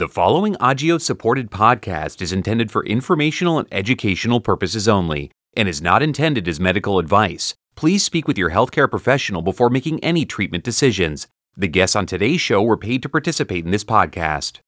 The following Agios supported podcast is intended for informational and educational purposes only and is not intended as medical advice. Please speak with your healthcare professional before making any treatment decisions. The guests on today's show were paid to participate in this podcast.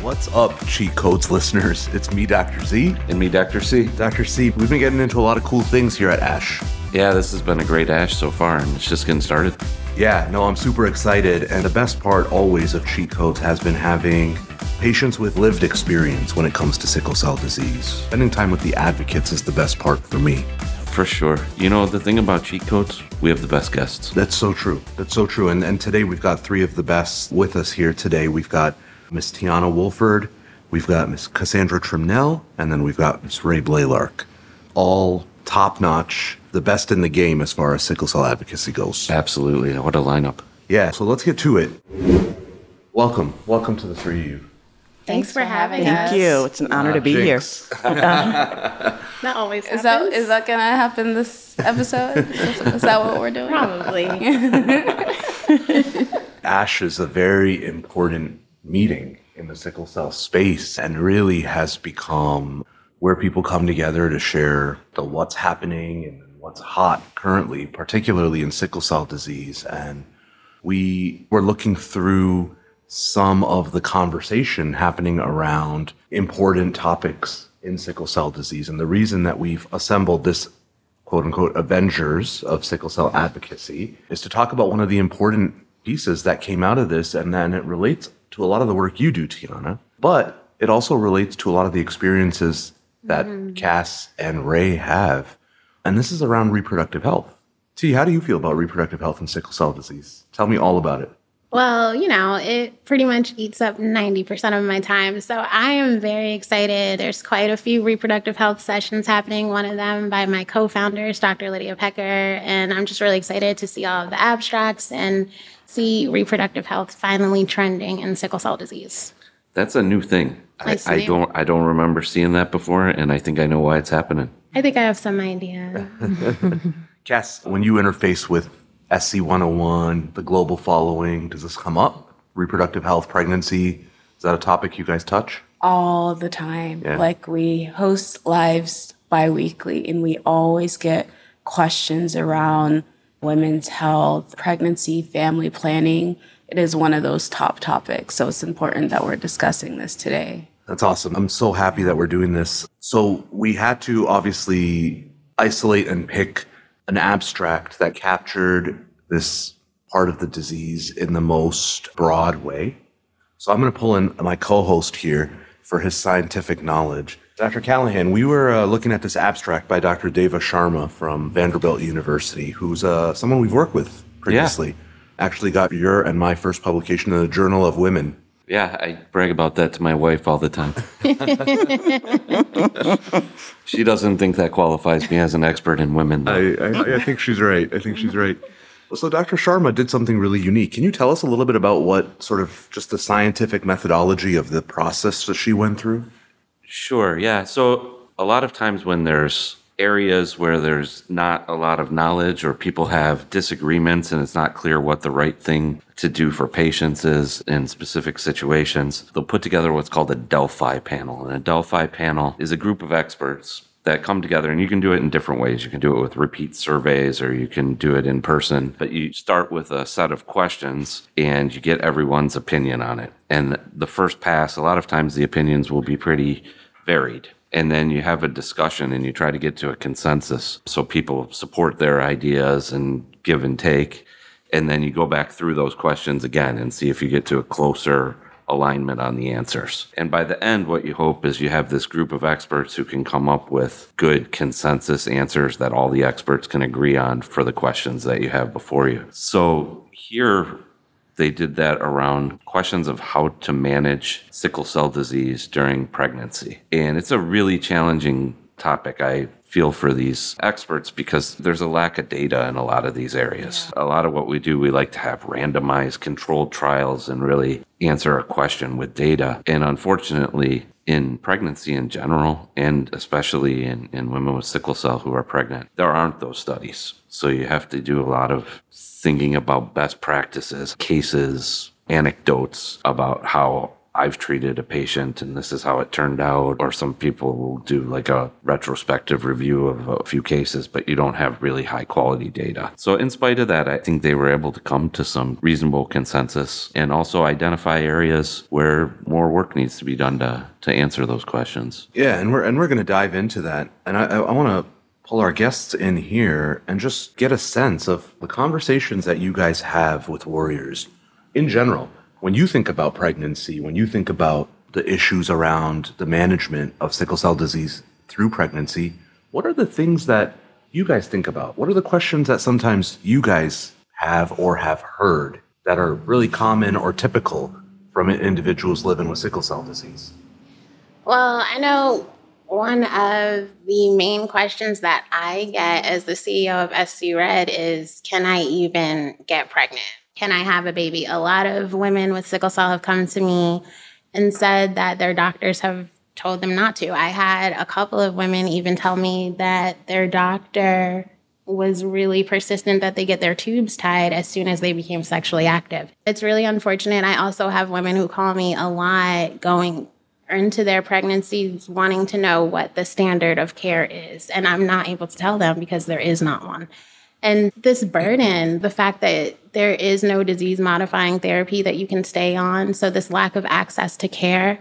What's up, Cheat Codes listeners? It's me, Dr. Z. And me, Dr. C. Dr. C, we've been getting into a lot of cool things here at ASH. Yeah, this has been a great ASH so far, and it's just getting started. Yeah, no, I'm super excited. And the best part always of Cheat Codes has been having patients with lived experience when it comes to sickle cell disease. Spending time with the advocates is the best part for me. For sure. You know, the thing about cheat codes, we have the best guests. That's so true. That's so true. And, and today we've got three of the best with us here today. We've got Miss Teonna Woolford, we've got Miss Cassandra Trimnell, and then we've got Miss Rae Blaylark. All top notch, the best in the game as far as sickle cell advocacy goes. Absolutely. What a lineup. Yeah, so let's get to it. Welcome. Welcome to the three of you. Thanks, for having Thank us. Thank you. It's an honor to be here. Jinx. That always Is that happens. is that gonna happen this episode? is, is that what we're doing? probably? ASH is a very important meeting in the sickle cell space and really has become where people come together to share the what's happening and what's hot currently, particularly in sickle cell disease. And we were looking through some of the conversation happening around important topics in sickle cell disease. And the reason that we've assembled this quote unquote Avengers of sickle cell advocacy is to talk about one of the important pieces that came out of this. And then it relates to a lot of the work you do, Teonna, but it also relates to a lot of the experiences that mm-hmm. Cass and Rae have. And this is around reproductive health. T, how do you feel about reproductive health and sickle cell disease? Tell me all about it. well, you know, it pretty much eats up 90% of my time. So I am very excited. There's quite a few reproductive health sessions happening, one of them by my co founders, Dr. Lydia Pecker. And I'm just really excited to see all of the abstracts and see reproductive health finally trending in sickle cell disease. That's a new thing. I, Nice I don't I don't remember seeing that before, and I think I know why it's happening. I think I have some idea. Cass, when you interface with SC 101, the global following, does this come up? Reproductive health, pregnancy, is that a topic you guys touch? All the time. Yeah. Like we host lives bi-weekly and we always get questions around women's health, pregnancy, family planning. It is one of those top topics. So it's important that we're discussing this today. That's awesome. I'm so happy that we're doing this. So we had to obviously isolate and pick an abstract that captured this part of the disease in the most broad way. So I'm going to pull in my co-host here for his scientific knowledge. Dr. Callahan, we were uh, looking at this abstract by Dr. Deva Sharma from Vanderbilt University, who's uh, someone we've worked with previously. Yeah. Actually got your and my first publication in the Journal of Women Yeah, I brag about that to my wife all the time. she doesn't think that qualifies me as an expert in women. though. I, I, I think she's right. I think she's right. So Dr. Sharma did something really unique. Can you tell us a little bit about what sort of just the scientific methodology of the process that she went through? Sure, yeah. So a lot of times when there's areas where there's not a lot of knowledge or people have disagreements and it's not clear what the right thing to do for patients is in specific situations, they'll put together what's called a Delphi panel. And a Delphi panel is a group of experts that come together and you can do it in different ways. You can do it with repeat surveys or you can do it in person, but you start with a set of questions and you get everyone's opinion on it. And the first pass, a lot of times the opinions will be pretty varied. And then you have a discussion and you try to get to a consensus so people support their ideas and give and take. And then you go back through those questions again and see if you get to a closer alignment on the answers. And by the end, what you hope is you have this group of experts who can come up with good consensus answers that all the experts can agree on for the questions that you have before you. So here, they did that around questions of how to manage sickle cell disease during pregnancy. And it's a really challenging topic. I feel for these experts because there's a lack of data in a lot of these areas. A lot of what we do, we like to have randomized controlled trials and really answer a question with data. And unfortunately, in pregnancy in general, and especially in, in women with sickle cell who are pregnant, there aren't those studies. So you have to do a lot of thinking about best practices, cases, anecdotes about how I've treated a patient and this is how it turned out. Or some people will do like a retrospective review of a few cases, but you don't have really high quality data. So, in spite of that, I think they were able to come to some reasonable consensus and also identify areas where more work needs to be done to, to answer those questions. Yeah, and we're and we're going to dive into that. And I, I want to pull our guests in here and just get a sense of the conversations that you guys have with warriors in general when you think about pregnancy, when you think about the issues around the management of sickle cell disease through pregnancy, what are the things that you guys think about? What are the questions that sometimes you guys have or have heard that are really common or typical from individuals living with sickle cell disease? Well, I know one of the main questions that I get as the CEO of SC Red is Can I even get pregnant? Can I have a baby? A lot of women with sickle cell have come to me and said that their doctors have told them not to. I had a couple of women even tell me that their doctor was really persistent that they get their tubes tied as soon as they became sexually active. It's really unfortunate. I also have women who call me a lot going into their pregnancies wanting to know what the standard of care is. And I'm not able to tell them because there is not one. And this burden, the fact that there is no disease modifying therapy that you can stay on, so this lack of access to care.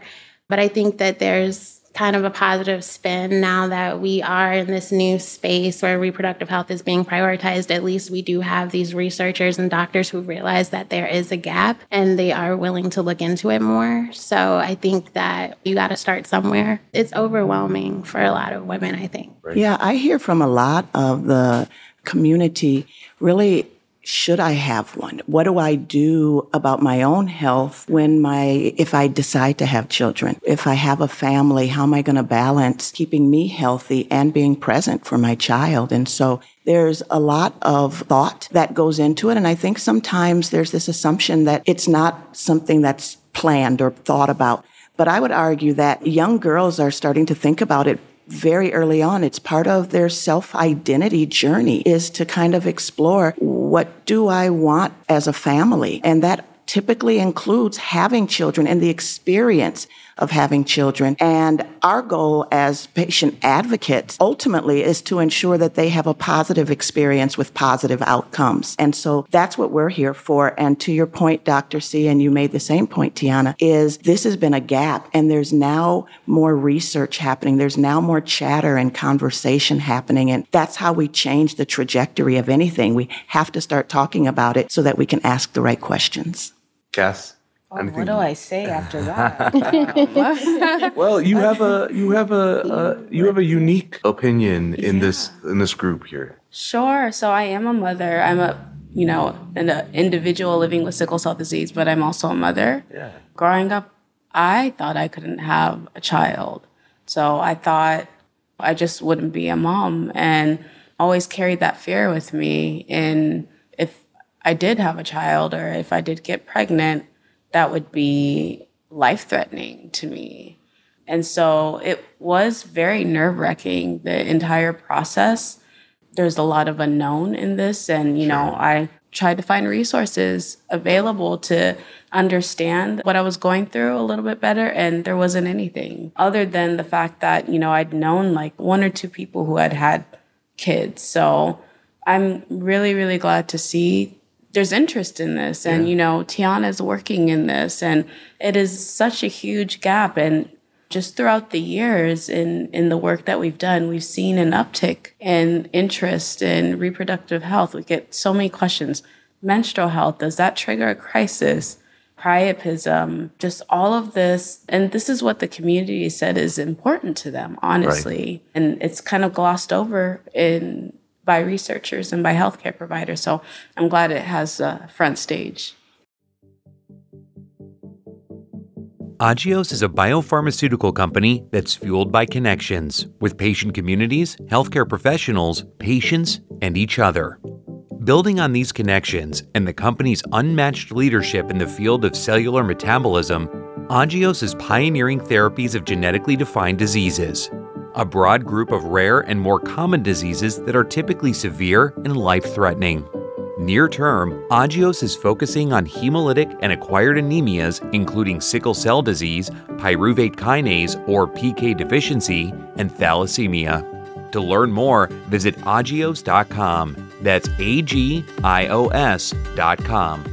But I think that there's kind of a positive spin now that we are in this new space where reproductive health is being prioritized. At least we do have these researchers and doctors who realize that there is a gap and they are willing to look into it more. So I think that you got to start somewhere. It's overwhelming for a lot of women, I think. Right. Yeah, I hear from a lot of the community really should I have one? What do I do about my own health when my, if I decide to have children? If I have a family, how am I going to balance keeping me healthy and being present for my child? And so there's a lot of thought that goes into it. And I think sometimes there's this assumption that it's not something that's planned or thought about. But I would argue that young girls are starting to think about it very early on. It's part of their self identity journey is to kind of explore what do I want as a family? And that typically includes having children and the experience of having children. And our goal as patient advocates ultimately is to ensure that they have a positive experience with positive outcomes. And so that's what we're here for. And to your point, Dr. C, and you made the same point, Teonna, is this has been a gap and there's now more research happening. There's now more chatter and conversation happening. And that's how we change the trajectory of anything. We have to start talking about it so that we can ask the right questions. Cass? Oh, what do I say after that? well, you have a you have a, a you have a unique opinion in yeah. this in this group here. Sure. So I am a mother. I'm a you know an individual living with sickle cell disease, but I'm also a mother. Yeah. Growing up, I thought I couldn't have a child, so I thought I just wouldn't be a mom, and always carried that fear with me. And if I did have a child, or if I did get pregnant that would be life threatening to me. And so it was very nerve wracking, the entire process. There's a lot of unknown in this. And, you know, I tried to find resources available to understand what I was going through a little bit better. And there wasn't anything other than the fact that, you know, I'd known like one or two people who had had kids. So I'm really, really glad to see there's interest in this and yeah. you know Teonna is working in this and it is such a huge gap. And just throughout the years in in the work that we've done we've seen an uptick in interest in reproductive health. We get so many questions. Menstrual health does that trigger a crisis? Priapism just all of this. And this is what the community said is important to them honestly. Right. and it's kind of glossed over in by researchers and by healthcare providers. So I'm glad it has a front stage. Agios is a biopharmaceutical company that's fueled by connections with patient communities, healthcare professionals, patients, and each other. Building on these connections and the company's unmatched leadership in the field of cellular metabolism, Agios is pioneering therapies of genetically defined diseases, a broad group of rare and more common diseases that are typically severe and life threatening. Near term, Agios is focusing on hemolytic and acquired anemias, including sickle cell disease, pyruvate kinase or PK deficiency, and thalassemia. To learn more, visit agios.com. That's A G I O S.com.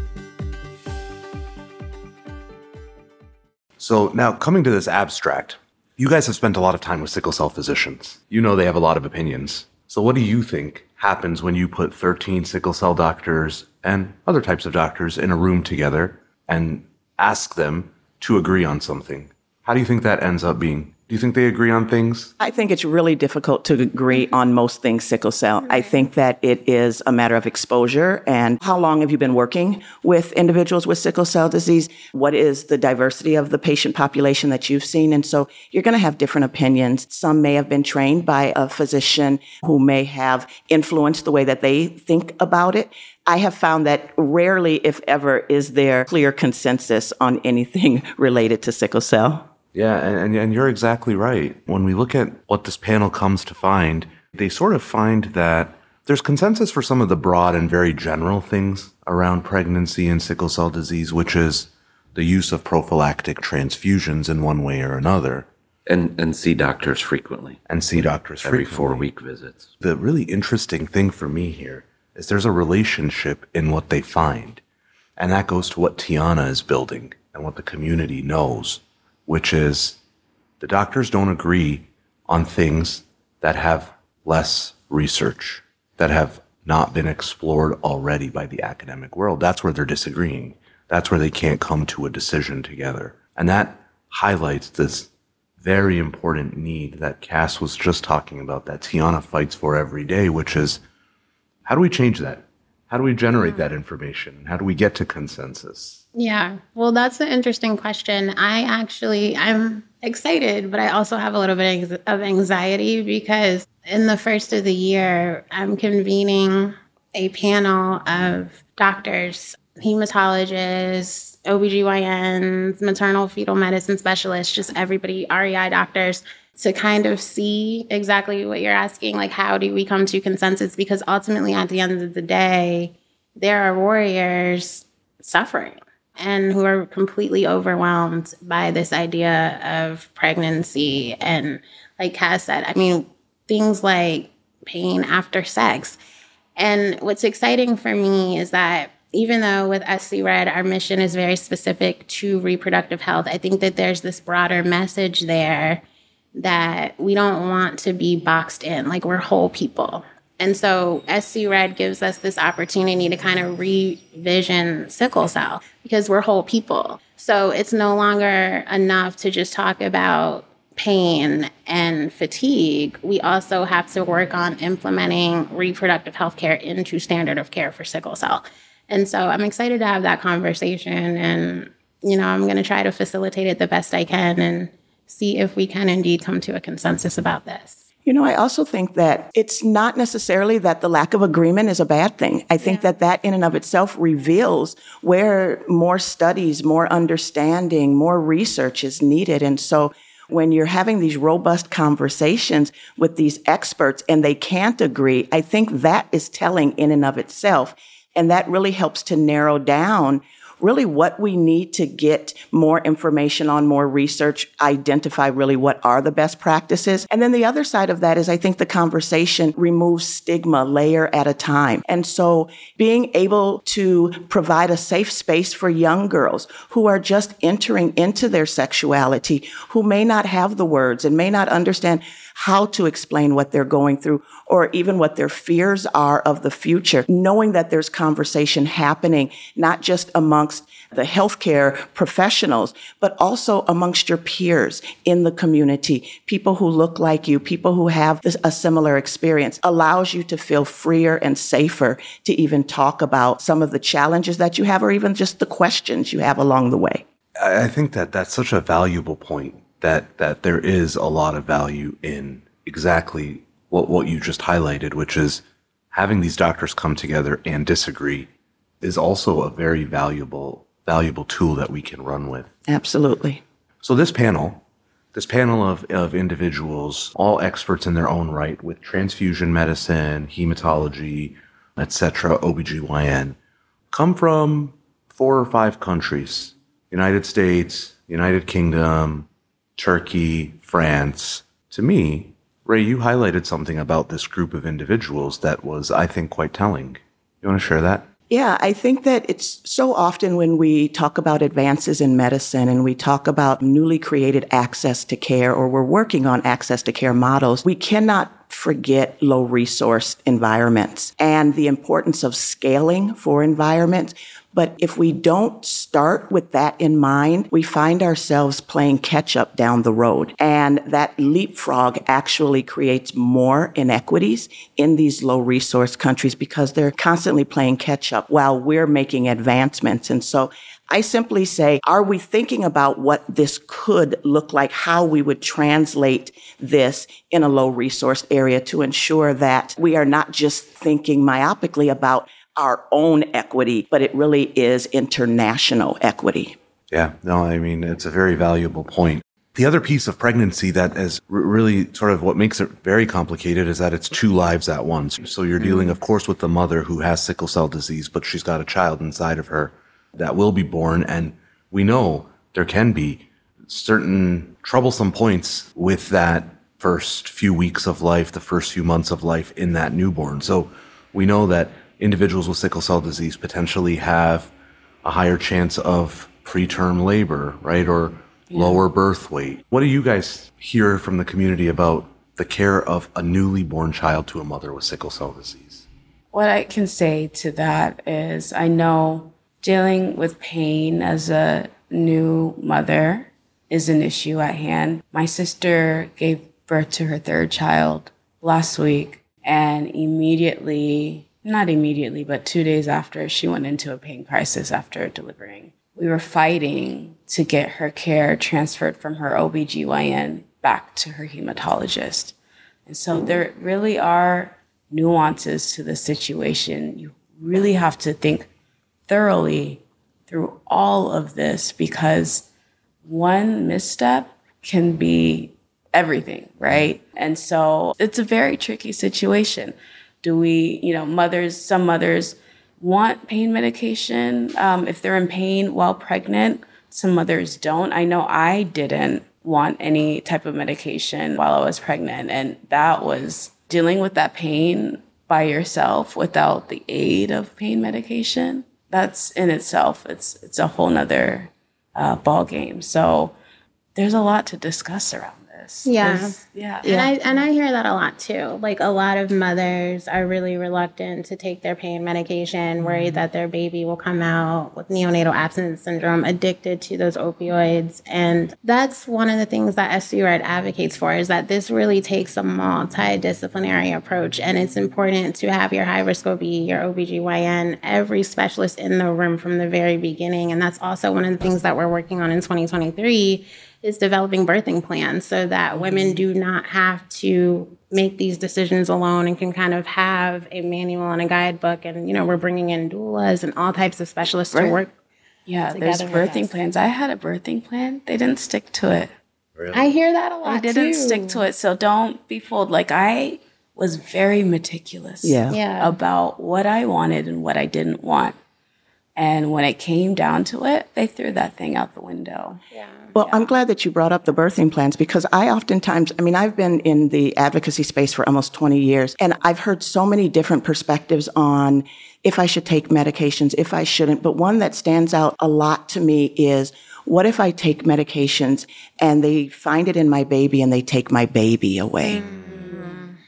So now coming to this abstract, you guys have spent a lot of time with sickle cell physicians. You know they have a lot of opinions. So what do you think happens when you put 13 sickle cell doctors and other types of doctors in a room together and ask them to agree on something? How do you think that ends up being? Do you think they agree on things? I think it's really difficult to agree on most things sickle cell. I think that it is a matter of exposure and how long have you been working with individuals with sickle cell disease? What is the diversity of the patient population that you've seen? And so you're going to have different opinions. Some may have been trained by a physician who may have influenced the way that they think about it. I have found that rarely, if ever, is there clear consensus on anything related to sickle cell. Yeah, and, and you're exactly right. When we look at what this panel comes to find, they sort of find that there's consensus for some of the broad and very general things around pregnancy and sickle cell disease, which is the use of prophylactic transfusions in one way or another. And, and see doctors frequently. And see doctors every frequently. four week visits. The really interesting thing for me here is there's a relationship in what they find. And that goes to what Teonna is building and what the community knows which is the doctors don't agree on things that have less research, that have not been explored already by the academic world. That's where they're disagreeing. That's where they can't come to a decision together. And that highlights this very important need that Cass was just talking about, that Teonna fights for every day, which is how do we change that? How do we generate mm-hmm. that information? How do we get to consensus? Yeah. Well, that's an interesting question. I actually I'm excited, but I also have a little bit of anxiety because in the first of the year, I'm convening a panel of doctors, hematologists, OBGYNs, maternal fetal medicine specialists, just everybody, REI doctors, to kind of see exactly what you're asking like, how do we come to consensus? Because ultimately, at the end of the day, there are warriors suffering and who are completely overwhelmed by this idea of pregnancy. And like Cass said, I mean, things like pain after sex. And what's exciting for me is that even though with SC Red, our mission is very specific to reproductive health, I think that there's this broader message there that we don't want to be boxed in, like we're whole people. And so SC Red gives us this opportunity to kind of revision sickle cell because we're whole people. So it's no longer enough to just talk about pain and fatigue. We also have to work on implementing reproductive health care into standard of care for sickle cell. And so I'm excited to have that conversation and you know, I'm going to try to facilitate it the best I can and see if we can indeed come to a consensus about this. You know, I also think that it's not necessarily that the lack of agreement is a bad thing. I think yeah. that that in and of itself reveals where more studies, more understanding, more research is needed. And so when you're having these robust conversations with these experts and they can't agree, I think that is telling in and of itself. And that really helps to narrow down really what we need to get more information on, more research, identify really what are the best practices. And then the other side of that is I think the conversation removes stigma layer at a time. And so being able to provide a safe space for young girls who are just entering into their sexuality, who may not have the words and may not understand how to explain what they're going through or even what their fears are of the future, knowing that there's conversation happening, not just amongst the healthcare professionals, but also amongst your peers in the community, people who look like you, people who have this, a similar experience, allows you to feel freer and safer to even talk about some of the challenges that you have or even just the questions you have along the way. I think that that's such a valuable point that that there is a lot of value in exactly what what you just highlighted, which is having these doctors come together and disagree is also a very valuable valuable tool that we can run with. Absolutely. So this panel, this panel of, of individuals, all experts in their own right with transfusion medicine, hematology, etc., OBGYN, come from four or five countries. United States, United Kingdom, Turkey, France. To me, Rae, you highlighted something about this group of individuals that was, I think, quite telling. You want to share that? Yeah, I think that it's so often when we talk about advances in medicine and we talk about newly created access to care or we're working on access to care models, we cannot forget low resource environments and the importance of scaling for environments. But if we don't start with that in mind, we find ourselves playing catch up down the road. And that leapfrog actually creates more inequities in these low resource countries because they're constantly playing catch up while we're making advancements. And so I simply say, are we thinking about what this could look like, how we would translate this in a low resource area to ensure that we are not just thinking myopically about our own equity, but it really is international equity. Yeah, no, I mean, it's a very valuable point. The other piece of pregnancy that is really sort of what makes it very complicated is that it's two lives at once. So you're dealing, mm. of course, with the mother who has sickle cell disease, but she's got a child inside of her that will be born. And we know there can be certain troublesome points with that first few weeks of life, the first few months of life in that newborn. So we know that individuals with sickle cell disease potentially have a higher chance of preterm labor, right? Or lower birth weight. What do you guys hear from the community about the care of a newly born child to a mother with sickle cell disease? What I can say to that is I know dealing with pain as a new mother is an issue at hand. My sister gave birth to her third child last week and immediately not immediately, but two days after, she went into a pain crisis after delivering. We were fighting to get her care transferred from her OBGYN back to her hematologist. And so there really are nuances to the situation. You really have to think thoroughly through all of this because one misstep can be everything, right? And so it's a very tricky situation. Do we, you know, mothers, some mothers want pain medication um, if they're in pain while pregnant. Some mothers don't. I know I didn't want any type of medication while I was pregnant. And that was dealing with that pain by yourself without the aid of pain medication. That's in itself, it's, it's a whole nother uh, ball game. So there's a lot to discuss around this. Yeah. Yeah. And I and I hear that a lot too. Like a lot of mothers are really reluctant to take their pain medication, worried mm-hmm. that their baby will come out with neonatal abstinence syndrome, addicted to those opioids. And that's one of the things that SC Red advocates for is that this really takes a multidisciplinary approach. And it's important to have your high risk OB, your OBGYN, every specialist in the room from the very beginning. And that's also one of the things that we're working on in 2023 is developing birthing plans so that women mm-hmm. do not have to make these decisions alone and can kind of have a manual and a guidebook. And, you know, we're bringing in doulas and all types of specialists to work. Yeah, there's birthing plans. I had a birthing plan. They didn't stick to it. Really? I hear that a lot. I didn't too. stick to it. So don't be fooled. Like I was very meticulous Yeah. Yeah. about what I wanted and what I didn't want. And when it came down to it, they threw that thing out the window. Yeah. Well, I'm glad that you brought up the birthing plans because I oftentimes, I mean, I've been in the advocacy space for almost 20 years and I've heard so many different perspectives on if I should take medications, if I shouldn't. But one that stands out a lot to me is what if I take medications and they find it in my baby and they take my baby away? Mm.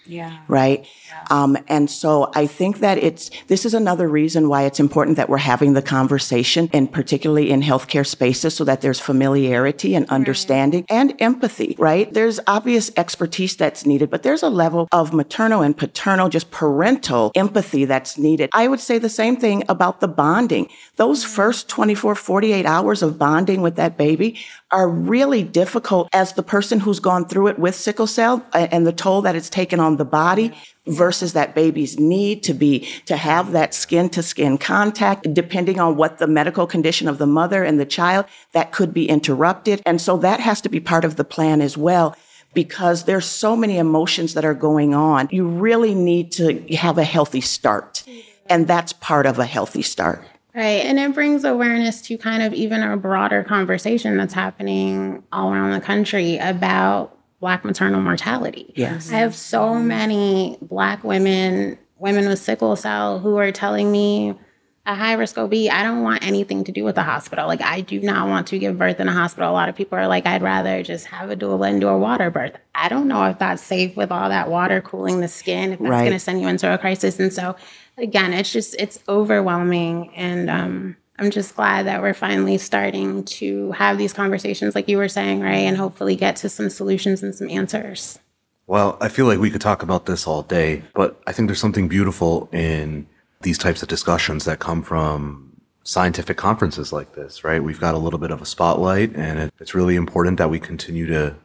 Yeah. right? Um, and so I think that it's, this is another reason why it's important that we're having the conversation and particularly in healthcare spaces so that there's familiarity and understanding and empathy, right? There's obvious expertise that's needed, but there's a level of maternal and paternal, just parental empathy that's needed. I would say the same thing about the bonding. Those first 24, 48 hours of bonding with that baby are really difficult as the person who's gone through it with sickle cell uh, and the toll that it's taken on the body. versus that baby's need to be to have that skin to skin contact depending on what the medical condition of the mother and the child that could be interrupted. And so that has to be part of the plan as well because there's so many emotions that are going on. You really need to have a healthy start. And that's part of a healthy start Right. And it brings awareness to kind of even a broader conversation that's happening all around the country about Black maternal mortality. Yes. I have so many Black women, women with sickle cell, who are telling me a high risk OB, I don't want anything to do with the hospital. Like, I do not want to give birth in a hospital. A lot of people are like, I'd rather just have a doula and do a water birth. I don't know if that's safe with all that water cooling the skin, if that's Right. going to send you into a crisis. And so, again, it's just, it's overwhelming. And um, I'm just glad that we're finally starting to have these conversations, like you were saying, Rae, And hopefully get to some solutions and some answers. Well, I feel like we could talk about this all day, but I think there's something beautiful in these types of discussions that come from scientific conferences like this, right? We've got a little bit of a spotlight, and it, it's really important that we continue to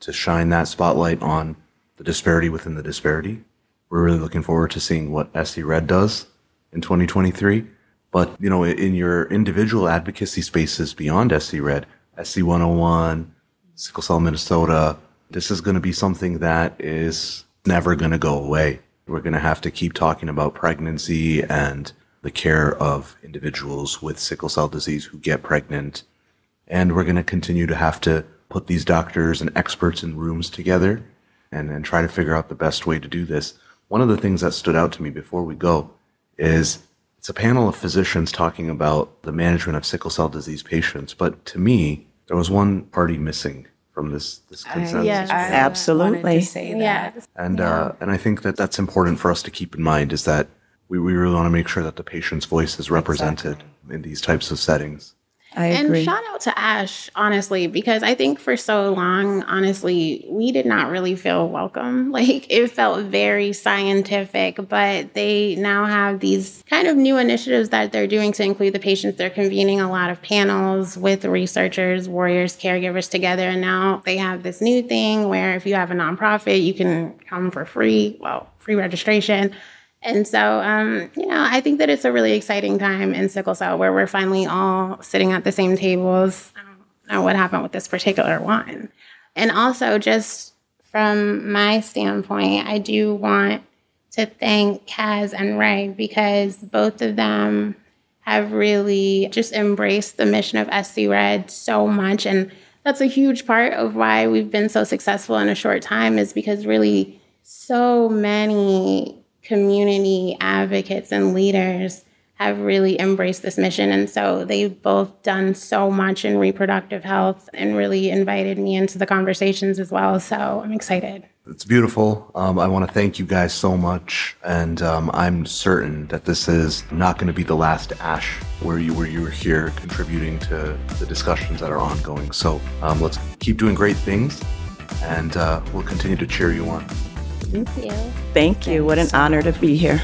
to shine that spotlight on the disparity within the disparity. We're really looking forward to seeing what SC Red does in 2023. But you know, in your individual advocacy spaces beyond SC Red, SC 101, Sickle Cell Minnesota, this is going to be something that is never going to go away. We're going to have to keep talking about pregnancy and the care of individuals with sickle cell disease who get pregnant. And we're going to continue to have to put these doctors and experts in rooms together and, and try to figure out the best way to do this. One of the things that stood out to me before we go is it's a panel of physicians talking about the management of sickle cell disease patients. But to me, there was one party missing from this, this consensus. yeah. I Absolutely. wanted to say that. Yeah. And uh, and I think that that's important for us to keep in mind is that we, we really want to make sure that the patient's voice is represented in these types of settings. I And agree. shout out to ASH, honestly, because I think for so long, honestly, we did not really feel welcome. Like it felt very scientific, but they now have these kind of new initiatives that they're doing to include the patients. They're convening a lot of panels with researchers, warriors, caregivers together. And now they have this new thing where if you have a nonprofit, you can come for free, well, free registration. And so, um, you know, I think that it's a really exciting time in sickle cell where we're finally all sitting at the same tables. I don't know what happened with this particular one. And also, just from my standpoint, I do want to thank Cass and Rae because both of them have really just embraced the mission of SC Red so much. And that's a huge part of why we've been so successful in a short time, is because really so many community advocates and leaders have really embraced this mission. And so they've both done so much in reproductive health and really invited me into the conversations as well. So I'm excited. It's beautiful. Um, I want to thank you guys so much, and um, I'm certain that this is not going to be the last ASH where you where you were here contributing to the discussions that are ongoing. So um, let's keep doing great things, and uh, we'll continue to cheer you on. Thank you. Thank you. What an honor to be here.